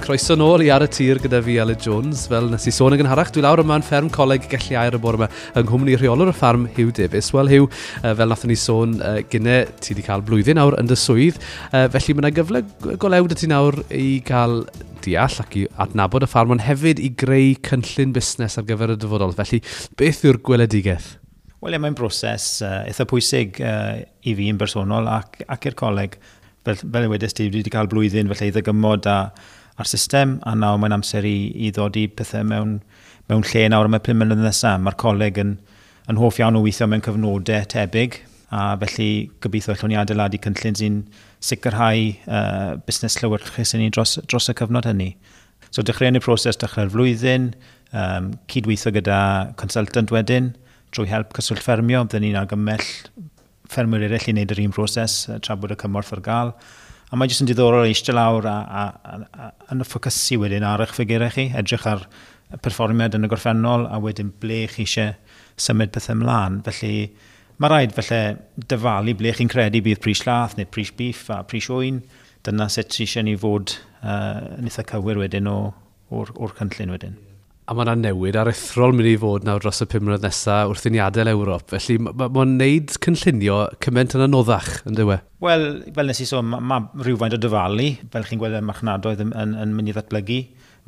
croeso nôl i ar y tir gyda fi Aled Jones. Fel nes i sôn yn gynharach, dwi lawr yma'n fferm coleg gallu air y bore yma yng nghwmni rheolwr y ffarm Hugh Davis. Wel Hugh, fel nathon ni sôn gynne, ti wedi cael blwyddyn nawr yn dy swydd, felly mae yna gyfle golewd y ti nawr i cael deall ac i adnabod y ffarm, ond hefyd i greu cynllun busnes ar gyfer y dyfodol. Felly, beth yw'r gweledigaeth? Wel, ie, mae'n broses uh, eitha pwysig uh, i fi yn bersonol ac, ac i'r coleg. Fel, fel y wedys ti, wedi cael blwyddyn felly iddo gymod a a'r system, a nawr mae'n amser i, i ddod i pethau mewn, mewn lle nawr am y pum mlynedd nesaf. Mae'r coleg yn, yn hoff iawn o weithio mewn cyfnodau tebyg, a felly gobeithio allwn ni adeiladu cynllun sy'n sicrhau uh, busnes llywyrchus i ni dros, dros y cyfnod hynny. So dechreuon ni proses dechrau'r flwyddyn, um, cydweithio gyda consultant wedyn, drwy help cyswll ffermio, byddwn ni'n argymell ffermwyr eraill i wneud yr un broses, tra bod y cymorth ar gael. A mae jyst yn diddorol eistedd lawr a, a, a, a, a y ffocysu wedyn ar eich ffigurau chi, edrych ar y perfformiad yn y gorffennol a wedyn ble chi eisiau symud pethau ymlaen. Felly mae rhaid felly dyfalu ble chi'n credu bydd pris llath neu pris beef a pris wyn. Dyna sut eisiau ni fod uh, yn eitha cywir wedyn o'r, or cynllun wedyn a mae yna newid aruthrol mynd i fod nawr dros y pum mlynedd nesaf wrth i ni adael Ewrop. Felly mae'n ma, ma wneud cynllunio cymaint yn anoddach, yn dywe? Wel, fel nes i sôn, mae ma rhywfaint o dyfalu, fel chi'n gweld y marchnadoedd yn, yn, yn mynd i ddatblygu.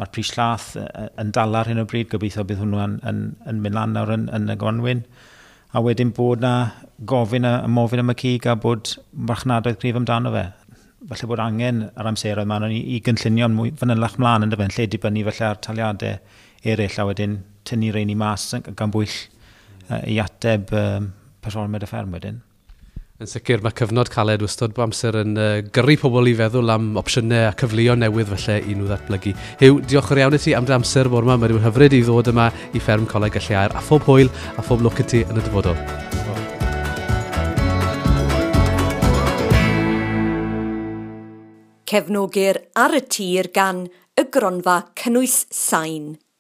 Mae'r pris llath yn dal ar hyn o bryd, gobeithio bydd hwnnw yn, yn, yn mynd lan nawr yn, yn y gwanwyn. A wedyn bod na gofyn a, a mofyn am y cig a bod marchnadoedd grif amdano fe Felly bod angen yr amseroedd maen nhw i, i gynllunio'n mwy fanylach mlaen yn dyfen, lle dibynnu felly ar taliadau eraill a wedyn tynnu rheini mas gan bwyll uh, i ateb um, person y fferm wedyn. Yn sicr mae cyfnod caled wystod bod amser yn uh, gyrru pobl i feddwl am opsiynau a cyfleoedd newydd felly i nhw ddatblygu. Hew, diolch yn iawn i ti am dy amser bore yma. Mae'n hyfryd i ddod yma i fferm coleg y lleir a phob hwyl a phob lwc i ti yn y dyfodol. cefnogir ar y tir gan y gronfa cynnwys sain.